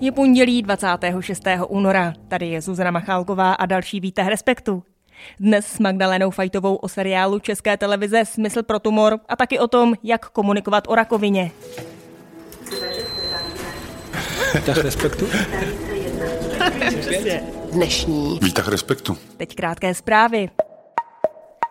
Je pondělí 26. února. Tady je Zuzana Machálková a další výtah Respektu. Dnes s Magdalenou Fajtovou o seriálu České televize Smysl pro tumor a taky o tom, jak komunikovat o rakovině. Výtah Respektu? Dnešní. Výtah Respektu. Teď krátké zprávy.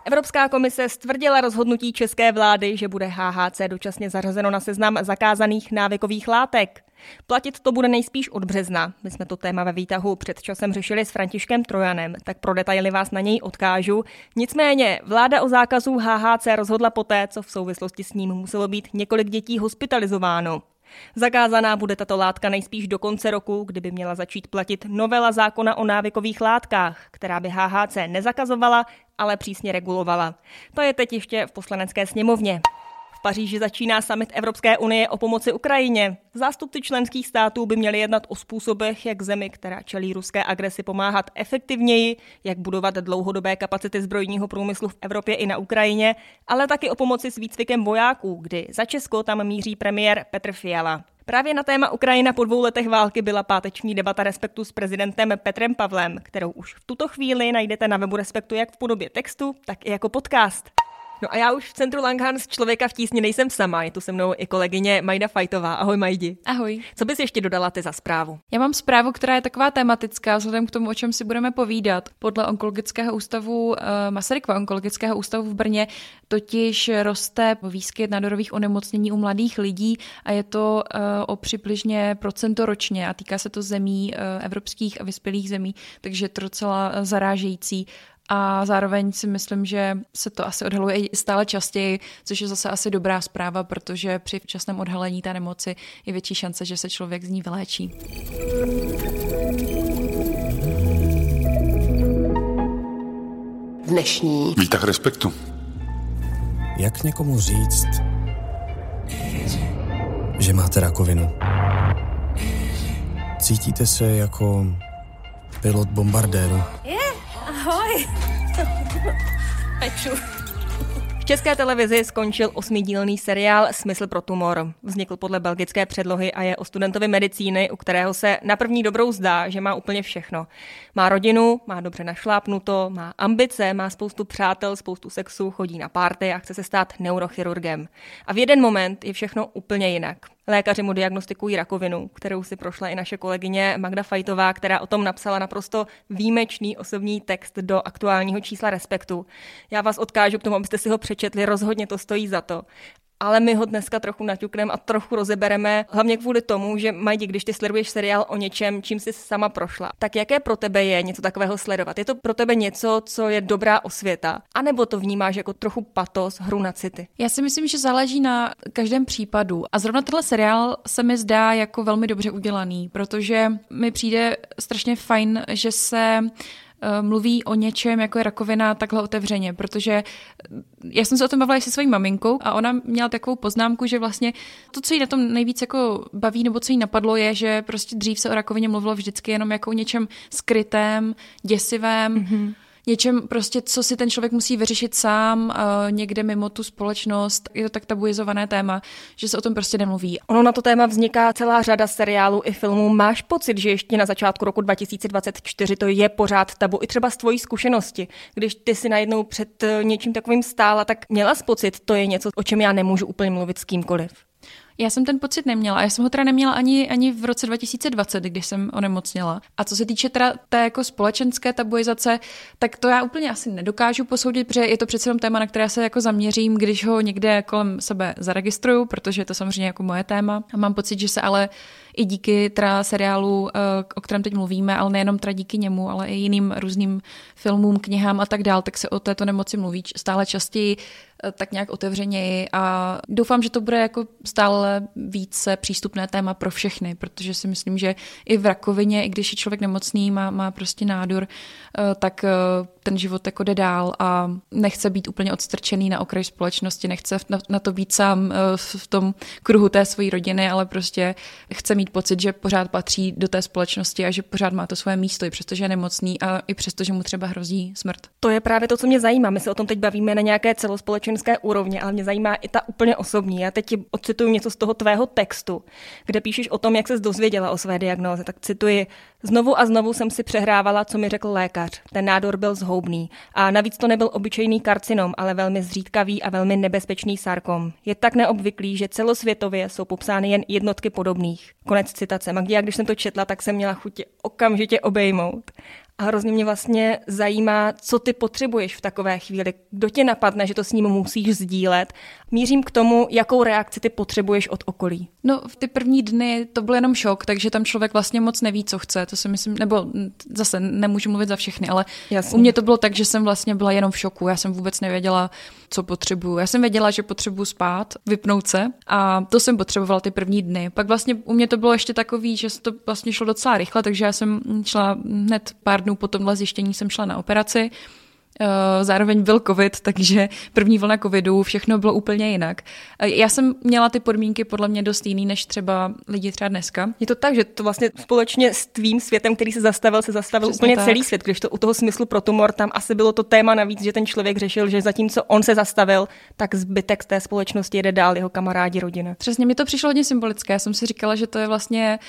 Evropská komise stvrdila rozhodnutí české vlády, že bude HHC dočasně zařazeno na seznam zakázaných návykových látek. Platit to bude nejspíš od března. My jsme to téma ve výtahu před časem řešili s Františkem Trojanem, tak pro detaily vás na něj odkážu. Nicméně, vláda o zákazu HHC rozhodla poté, co v souvislosti s ním muselo být několik dětí hospitalizováno. Zakázaná bude tato látka nejspíš do konce roku, kdyby měla začít platit novela zákona o návykových látkách, která by HHC nezakazovala, ale přísně regulovala. To je teď ještě v poslanecké sněmovně. Paříži začíná summit Evropské unie o pomoci Ukrajině. Zástupci členských států by měli jednat o způsobech, jak zemi, která čelí ruské agresi, pomáhat efektivněji, jak budovat dlouhodobé kapacity zbrojního průmyslu v Evropě i na Ukrajině, ale taky o pomoci s výcvikem vojáků, kdy za Česko tam míří premiér Petr Fiala. Právě na téma Ukrajina po dvou letech války byla páteční debata Respektu s prezidentem Petrem Pavlem, kterou už v tuto chvíli najdete na webu Respektu jak v podobě textu, tak i jako podcast. No a já už v centru Langhans člověka v tísni nejsem sama, je tu se mnou i kolegyně Majda Fajtová. Ahoj Majdi. Ahoj. Co bys ještě dodala ty za zprávu? Já mám zprávu, která je taková tematická, vzhledem k tomu, o čem si budeme povídat. Podle onkologického ústavu, uh, Masarykova onkologického ústavu v Brně totiž roste výskyt nádorových onemocnění u mladých lidí a je to uh, o přibližně procento ročně a týká se to zemí uh, evropských a vyspělých zemí, takže je to docela zarážející a zároveň si myslím, že se to asi odhaluje i stále častěji, což je zase asi dobrá zpráva, protože při včasném odhalení té nemoci je větší šance, že se člověk z ní vyléčí. Dnešní. Výtah Respektu. Jak někomu říct, že máte rakovinu? Cítíte se jako pilot bombardéru. Ahoj. Peču. V české televizi skončil osmidílný seriál Smysl pro tumor. Vznikl podle belgické předlohy a je o studentovi medicíny, u kterého se na první dobrou zdá, že má úplně všechno. Má rodinu, má dobře našlápnuto, má ambice, má spoustu přátel, spoustu sexu, chodí na párty a chce se stát neurochirurgem. A v jeden moment je všechno úplně jinak. Lékaři mu diagnostikují rakovinu, kterou si prošla i naše kolegyně Magda Fajtová, která o tom napsala naprosto výjimečný osobní text do aktuálního čísla Respektu. Já vás odkážu k tomu, abyste si ho přečetli, rozhodně to stojí za to ale my ho dneska trochu naťukneme a trochu rozebereme, hlavně kvůli tomu, že Majdi, když ty sleduješ seriál o něčem, čím jsi sama prošla, tak jaké pro tebe je něco takového sledovat? Je to pro tebe něco, co je dobrá osvěta? A nebo to vnímáš jako trochu patos, hru na city? Já si myslím, že záleží na každém případu. A zrovna tenhle seriál se mi zdá jako velmi dobře udělaný, protože mi přijde strašně fajn, že se mluví o něčem, jako je rakovina, takhle otevřeně, protože eh, já jsem se o tom bavila i se svojí maminkou a ona měla takovou poznámku, že vlastně to, co jí na tom nejvíc jako baví nebo co jí napadlo, je, že prostě dřív se o rakovině mluvilo vždycky jenom jako o něčem skrytém, děsivém, mm-hmm něčem prostě, co si ten člověk musí vyřešit sám uh, někde mimo tu společnost. Je to tak tabuizované téma, že se o tom prostě nemluví. Ono na to téma vzniká celá řada seriálů i filmů. Máš pocit, že ještě na začátku roku 2024 to je pořád tabu i třeba z tvojí zkušenosti, když ty si najednou před eh, něčím takovým stála, tak měla jsi pocit, to je něco, o čem já nemůžu úplně mluvit s kýmkoliv. Já jsem ten pocit neměla. Já jsem ho teda neměla ani, ani v roce 2020, když jsem onemocněla. A co se týče teda té jako společenské tabuizace, tak to já úplně asi nedokážu posoudit, protože je to přece jenom téma, na které se jako zaměřím, když ho někde kolem sebe zaregistruju, protože je to samozřejmě jako moje téma. A mám pocit, že se ale i díky teda seriálu, eh, o kterém teď mluvíme, ale nejenom teda díky němu, ale i jiným různým filmům, knihám a tak dál, tak se o této nemoci mluví stále častěji, eh, tak nějak otevřeněji a doufám, že to bude jako stále více přístupné téma pro všechny, protože si myslím, že i v rakovině, i když je člověk nemocný, má, má prostě nádor, eh, tak ten život jako jde dál a nechce být úplně odstrčený na okraj společnosti, nechce na, to být sám v tom kruhu té své rodiny, ale prostě chce mít pocit, že pořád patří do té společnosti a že pořád má to svoje místo, i přestože je nemocný a i přesto, že mu třeba hrozí smrt. To je právě to, co mě zajímá. My se o tom teď bavíme na nějaké celospolečenské úrovni, ale mě zajímá i ta úplně osobní. Já teď ocituju něco z toho tvého textu, kde píšeš o tom, jak se dozvěděla o své diagnóze. Tak cituji, Znovu a znovu jsem si přehrávala, co mi řekl lékař. Ten nádor byl zhoubný. A navíc to nebyl obyčejný karcinom, ale velmi zřídkavý a velmi nebezpečný sarkom. Je tak neobvyklý, že celosvětově jsou popsány jen jednotky podobných. Konec citace. Magdia, když jsem to četla, tak jsem měla chuť okamžitě obejmout. A hrozně mě vlastně zajímá, co ty potřebuješ v takové chvíli. Kdo tě napadne, že to s ním musíš sdílet. Mířím k tomu, jakou reakci ty potřebuješ od okolí. No, v ty první dny to byl jenom šok, takže tam člověk vlastně moc neví, co chce. To si myslím, nebo zase nemůžu mluvit za všechny, ale Jasně. u mě to bylo tak, že jsem vlastně byla jenom v šoku. Já jsem vůbec nevěděla, co potřebuju. Já jsem věděla, že potřebuju spát, vypnout se a to jsem potřebovala ty první dny. Pak vlastně u mě to bylo ještě takový, že to vlastně šlo docela rychle, takže já jsem šla hned pár dnů po tomhle zjištění jsem šla na operaci. Eh, zároveň byl covid, takže první vlna covidu, všechno bylo úplně jinak. Eh, já jsem měla ty podmínky podle mě dost jiný, než třeba lidi třeba dneska. Je to tak, že to vlastně společně s tvým světem, který se zastavil, se zastavil Přesně úplně tak. celý svět, když to u toho smyslu pro tumor tam asi bylo to téma navíc, že ten člověk řešil, že zatímco on se zastavil, tak zbytek té společnosti jede dál, jeho kamarádi, rodina. Přesně, mi to přišlo hodně symbolické. Já jsem si říkala, že to je vlastně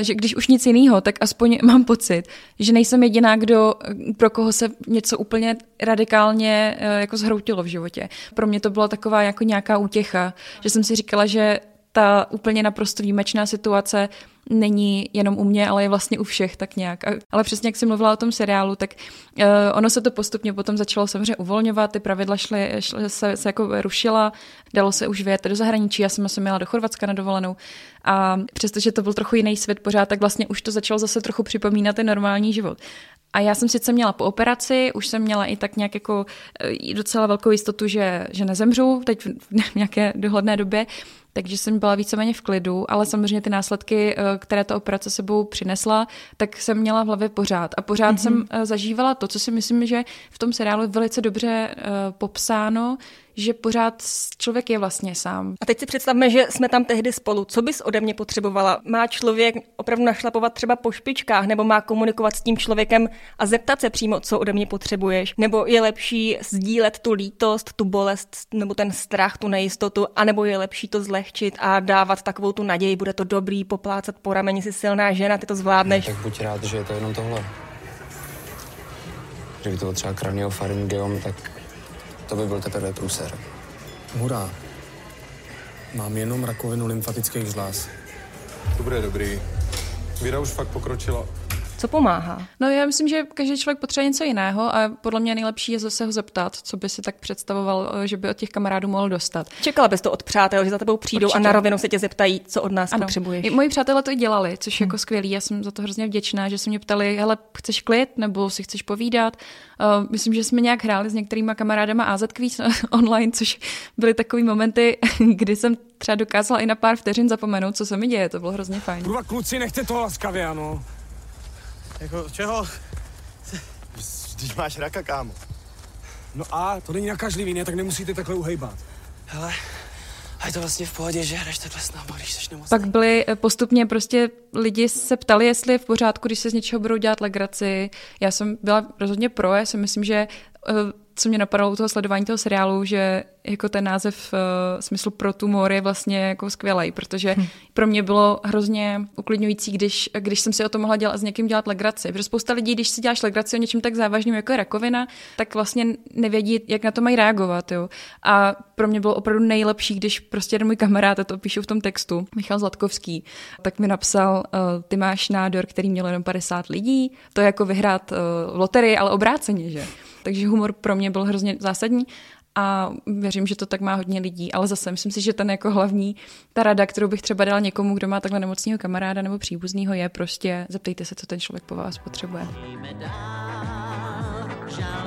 že když už nic jiného, tak aspoň mám pocit, že nejsem jediná, kdo, pro koho se něco úplně radikálně eh, jako zhroutilo v životě. Pro mě to byla taková jako nějaká útěcha, že jsem si říkala, že ta úplně naprosto výjimečná situace není jenom u mě, ale je vlastně u všech tak nějak. Ale přesně jak jsem mluvila o tom seriálu, tak uh, ono se to postupně potom začalo samozřejmě uvolňovat, ty pravidla šly, šly se, se jako rušila, dalo se už vyjet do zahraničí, já jsem se měla do Chorvatska na dovolenou a přestože to byl trochu jiný svět pořád, tak vlastně už to začalo zase trochu připomínat ten normální život. A já jsem sice měla po operaci, už jsem měla i tak nějak jako eh, docela velkou jistotu, že, že nezemřu teď v nějaké dohledné době, takže jsem byla víceméně v klidu, ale samozřejmě ty následky, eh, které ta operace sebou přinesla, tak jsem měla v hlavě pořád. A pořád mm-hmm. jsem eh, zažívala to, co si myslím, že v tom seriálu je velice dobře popsáno, že pořád člověk je vlastně sám. A teď si představme, že jsme tam tehdy spolu. Co bys ode mě potřebovala? Má člověk opravdu našlapovat třeba po špičkách, nebo má komunikovat s tím člověkem a zeptat se přímo, co ode mě potřebuješ? Nebo je lepší sdílet tu lítost, tu bolest, nebo ten strach, tu nejistotu, anebo je lepší to zlehčit a dávat takovou tu naději, bude to dobrý, poplácat po rameni si silná žena, ty to zvládneš. No, tak buď rád, že je to jenom tohle. Kdyby to byl třeba kraniofaringeum, tak to by byl teprve průser. Hurá. Mám jenom rakovinu lymfatických žláz. To bude dobrý. Víra už fakt pokročila. Co pomáhá? No já myslím, že každý člověk potřebuje něco jiného a podle mě nejlepší je zase ho zeptat, co by si tak představoval, že by od těch kamarádů mohl dostat. Čekala bys to od přátel, že za tebou přijdou Určitě. a na rovinu se tě zeptají, co od nás ano. potřebuješ. Moji přátelé to i dělali, což je jako hmm. skvělý. Já jsem za to hrozně vděčná, že se mě ptali, hele, chceš klid nebo si chceš povídat. Uh, myslím, že jsme nějak hráli s některýma kamarádama AZ Quiz online, což byly takové momenty, kdy jsem třeba dokázala i na pár vteřin zapomenout, co se mi děje. To bylo hrozně fajn. Kurva, kluci, nechte to laskavě, ano. Jako, čeho? Když máš raka, kámo. No a, to není nakažlivý, ne? Tak nemusíte takhle uhejbat. Hele, a je to vlastně v pohodě, že hraješ takhle s náma, když jsi nemocný. Pak byli eh, postupně prostě lidi se ptali, jestli je v pořádku, když se z něčeho budou dělat legraci. Já jsem byla rozhodně pro, já si myslím, že eh, co mě napadlo u toho sledování toho seriálu, že jako ten název uh, smysl pro tumor je vlastně jako skvělý, protože hm. pro mě bylo hrozně uklidňující, když, když jsem si o tom mohla dělat s někým dělat legraci. Protože spousta lidí, když si děláš legraci o něčem tak závažným, jako je rakovina, tak vlastně nevědí, jak na to mají reagovat. Jo. A pro mě bylo opravdu nejlepší, když prostě jeden můj kamarád, a to píšu v tom textu, Michal Zlatkovský, tak mi napsal, uh, ty máš nádor, který měl jenom 50 lidí, to je jako vyhrát uh, loterii, ale obráceně, že? Takže humor pro mě byl hrozně zásadní a věřím, že to tak má hodně lidí, ale zase myslím si, že ten jako hlavní, ta rada, kterou bych třeba dala někomu, kdo má takhle nemocného kamaráda nebo příbuzného, je prostě zeptejte se, co ten člověk po vás potřebuje. Žál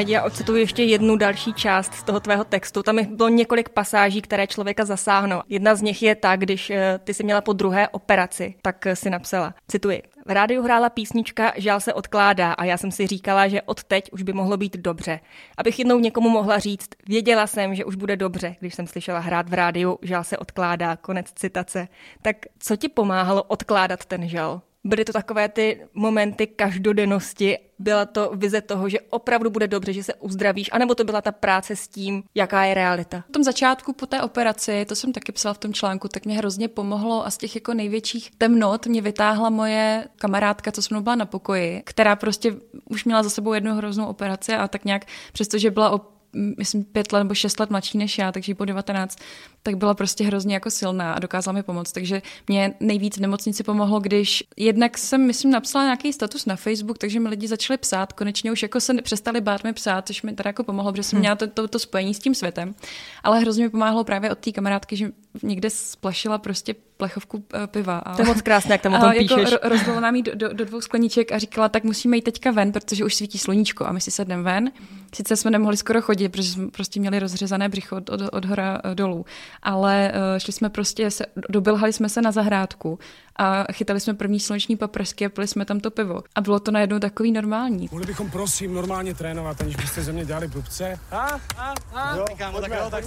já ocituji ještě jednu další část z toho tvého textu. Tam bylo několik pasáží, které člověka zasáhnou. Jedna z nich je ta, když eh, ty jsi měla po druhé operaci, tak eh, si napsala, cituji, v rádiu hrála písnička Žál se odkládá a já jsem si říkala, že od teď už by mohlo být dobře. Abych jednou někomu mohla říct, věděla jsem, že už bude dobře, když jsem slyšela hrát v rádiu Žál se odkládá, konec citace. Tak co ti pomáhalo odkládat ten žal? Byly to takové ty momenty každodennosti, byla to vize toho, že opravdu bude dobře, že se uzdravíš, anebo to byla ta práce s tím, jaká je realita? V tom začátku po té operaci, to jsem taky psala v tom článku, tak mě hrozně pomohlo a z těch jako největších temnot mě vytáhla moje kamarádka, co se mnou byla na pokoji, která prostě už měla za sebou jednu hroznou operaci a tak nějak, přestože byla myslím, pět let nebo šest let mladší než já, takže po 19, tak byla prostě hrozně jako silná a dokázala mi pomoct. Takže mě nejvíc v nemocnici pomohlo, když jednak jsem, myslím, napsala nějaký status na Facebook, takže mi lidi začali psát, konečně už jako se přestali bát mi psát, což mi teda jako pomohlo, protože jsem hm. měla to, to, to spojení s tím světem. Ale hrozně mi pomáhalo právě od té kamarádky, že někde splašila prostě plechovku eh, piva. A, to je moc krásné, jak tam o tom jako píšeš. Jako nám jí do, do, do dvou skleniček a říkala, tak musíme jít teďka ven, protože už svítí sluníčko a my si sedneme ven. Sice jsme nemohli skoro chodit, protože jsme prostě měli rozřezané břicho od, od, od hora eh, dolů, ale uh, šli jsme prostě, se, dobilhali jsme se na zahrádku a chytali jsme první sluneční paprsky a pili jsme tam to pivo. A bylo to najednou takový normální. Mohli bychom prosím normálně trénovat, aniž byste ze mě dělali blbce? A, a, a. Jo, tak jo, tak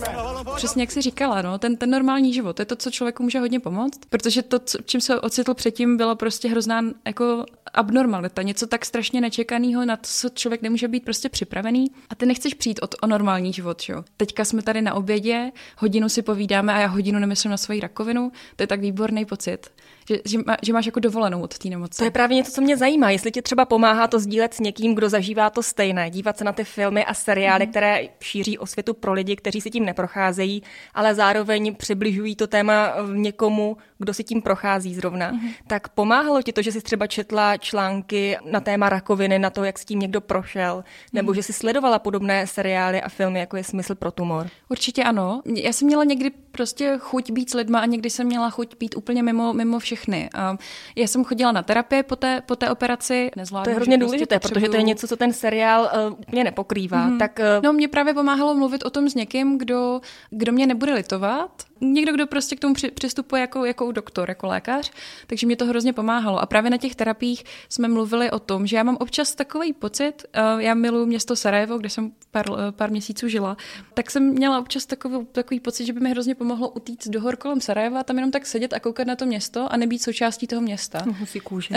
Přesně jak jsi říkala, no, ten, ten normální život, to je to, co člověku může hodně pomoct, protože to, čím se ocitl předtím, byla prostě hrozná jako abnormalita, něco tak strašně nečekaného, na to, co člověk nemůže být prostě připravený. A ty nechceš přijít o, o normální život, jo. Teďka jsme tady na obědě, hodinu si povídáme a já hodinu nemyslím na svoji rakovinu, to je tak výborný pocit že, že, má, že máš jako dovolenou od té nemoci. To je právě něco, co mě zajímá. Jestli ti třeba pomáhá to sdílet s někým, kdo zažívá to stejné, dívat se na ty filmy a seriály, mm. které šíří osvětu pro lidi, kteří si tím neprocházejí, ale zároveň přibližují to téma někomu, kdo si tím prochází zrovna. Mm. Tak pomáhalo ti to, že jsi třeba četla články na téma rakoviny, na to, jak s tím někdo prošel, nebo mm. že jsi sledovala podobné seriály a filmy, jako je Smysl pro tumor? Určitě ano. Já jsem měla někdy prostě chuť být s lidma a někdy jsem měla chuť být úplně mimo, mimo všechny. A já jsem chodila na terapii po té, po té operaci. Nezvládnu, to je hrozně prostě důležité, potřebuju... protože to je něco, co ten seriál uh, úplně nepokrývá. Mm. Tak, uh... No, mě právě pomáhalo mluvit o tom s někým, kdo, kdo mě nebude litovat, někdo, kdo prostě k tomu při, přistupuje jako, jako doktor, jako lékař, takže mě to hrozně pomáhalo. A právě na těch terapiích jsme mluvili o tom, že já mám občas takový pocit, uh, já miluji město Sarajevo, kde jsem pár, uh, pár měsíců žila, tak jsem měla občas takový, takový pocit, že by mi hrozně pomohlo utíct do hor kolem Sarajeva, tam jenom tak sedět a koukat na to město a nebýt součástí toho města. Musí kůže.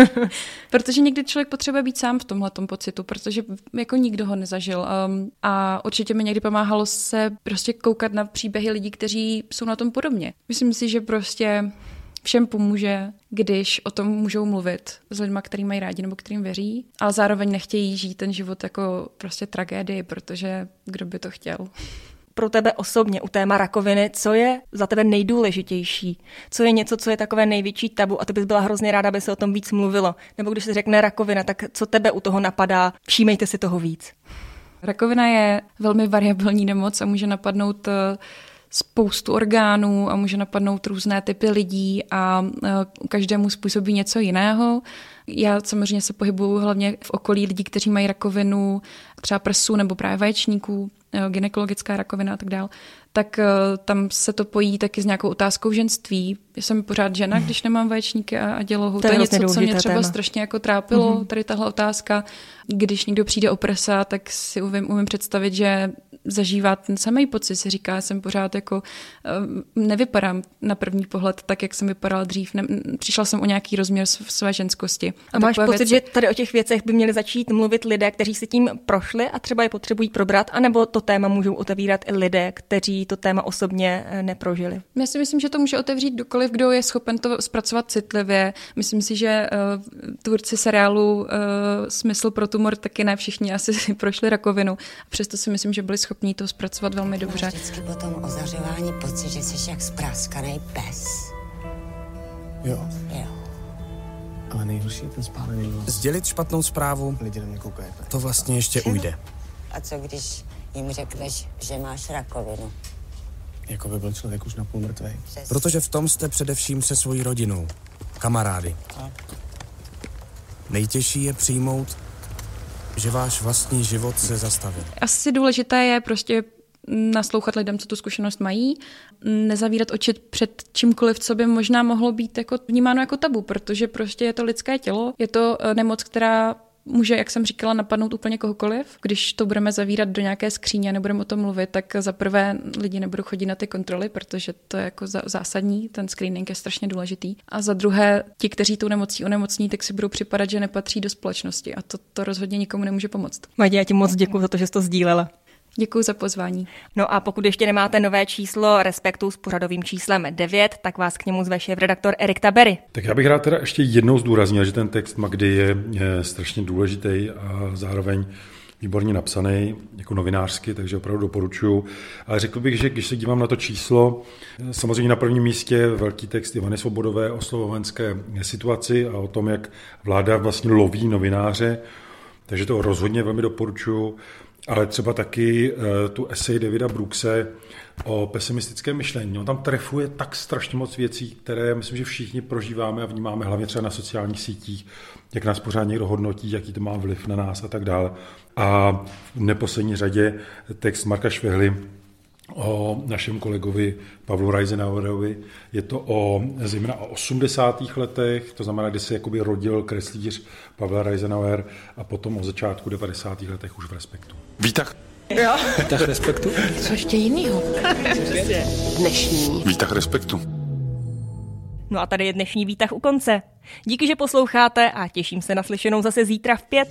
protože někdy člověk potřebuje být sám v tomhle pocitu, protože jako nikdo ho nezažil. Um, a určitě mi někdy pomáhalo se prostě koukat na příběhy lidí, kteří jsou na tom podobně. Myslím si, že prostě všem pomůže, když o tom můžou mluvit s lidmi, který mají rádi nebo kterým věří, ale zároveň nechtějí žít ten život jako prostě tragédii, protože kdo by to chtěl. Pro tebe osobně u téma rakoviny, co je za tebe nejdůležitější? Co je něco, co je takové největší tabu a ty bys byla hrozně ráda, aby se o tom víc mluvilo? Nebo když se řekne rakovina, tak co tebe u toho napadá? Všímejte si toho víc. Rakovina je velmi variabilní nemoc a může napadnout uh, spoustu orgánů a může napadnout různé typy lidí a každému způsobí něco jiného. Já samozřejmě se pohybuju hlavně v okolí lidí, kteří mají rakovinu třeba prsu nebo právě vaječníků, gynekologická rakovina a tak dále tak uh, tam se to pojí taky s nějakou otázkou ženství. Já jsem pořád žena, když nemám vaječníky a, a dělohu. To, to je něco, co mě třeba téma. strašně jako trápilo, mm-hmm. tady tahle otázka. Když někdo přijde o prsa, tak si umím, umím představit, že zažívá ten samý pocit. Si říká, já jsem pořád jako, uh, nevypadám na první pohled tak, jak jsem vypadala dřív. Ne, přišla jsem o nějaký rozměr své ženskosti. A, a máš pocit, věci... že tady o těch věcech by měli začít mluvit lidé, kteří si tím prošli a třeba je potřebují probrat, anebo to téma můžou otevírat i lidé, kteří to téma osobně eh, neprožili. Já si myslím, že to může otevřít kdokoliv, kdo je schopen to zpracovat citlivě. Myslím si, že uh, tvůrci seriálu uh, Smysl pro tumor taky ne všichni asi prošli rakovinu. A přesto si myslím, že byli schopni to zpracovat velmi dobře. Máš vždycky po tom ozařování pocit, že jsi jak spráskaný pes. Jo. Jo. Ale nejhorší je ten spálený Sdělit špatnou zprávu, lidi na mě koukají. to vlastně ještě ujde. A co když jim řekneš, že máš rakovinu? Jako by byl člověk už napůl mrtvý. Protože v tom jste především se svojí rodinou, kamarády. Nejtěžší je přijmout, že váš vlastní život se zastavil. Asi důležité je prostě naslouchat lidem, co tu zkušenost mají, nezavírat oči před čímkoliv, co by možná mohlo být jako vnímáno jako tabu, protože prostě je to lidské tělo, je to eh, nemoc, která může, jak jsem říkala, napadnout úplně kohokoliv. Když to budeme zavírat do nějaké skříně a nebudeme o tom mluvit, tak za prvé lidi nebudou chodit na ty kontroly, protože to je jako zásadní, ten screening je strašně důležitý. A za druhé, ti, kteří tu nemocí onemocní, tak si budou připadat, že nepatří do společnosti a to, to rozhodně nikomu nemůže pomoct. Madě, já ti moc děkuji za to, že jsi to sdílela. Děkuji za pozvání. No a pokud ještě nemáte nové číslo Respektu s pořadovým číslem 9, tak vás k němu zve šéf-redaktor Erik Tabery. Tak já bych rád teda ještě jednou zdůraznil, že ten text Magdy je, je strašně důležitý a zároveň výborně napsaný, jako novinářsky, takže opravdu doporučuju. Ale řekl bych, že když se dívám na to číslo, samozřejmě na prvním místě velký text Ivany Svobodové o slovenské situaci a o tom, jak vláda vlastně loví novináře, takže to rozhodně velmi doporučuju ale třeba taky eh, tu esej Davida Brookse o pesimistickém myšlení. On tam trefuje tak strašně moc věcí, které myslím, že všichni prožíváme a vnímáme, hlavně třeba na sociálních sítích, jak nás pořád někdo hodnotí, jaký to má vliv na nás a tak dále. A v neposlední řadě text Marka Švehly o našem kolegovi Pavlu Reisenauerovi. Je to o, zejména o 80. letech, to znamená, kdy se jakoby rodil kreslíř Pavel Reisenauer a potom o začátku 90. letech už v Respektu. Výtah. Jo. Výtah Respektu. Co ještě jinýho? Dnešní. Výtah Respektu. No a tady je dnešní výtah u konce. Díky, že posloucháte a těším se na slyšenou zase zítra v pět.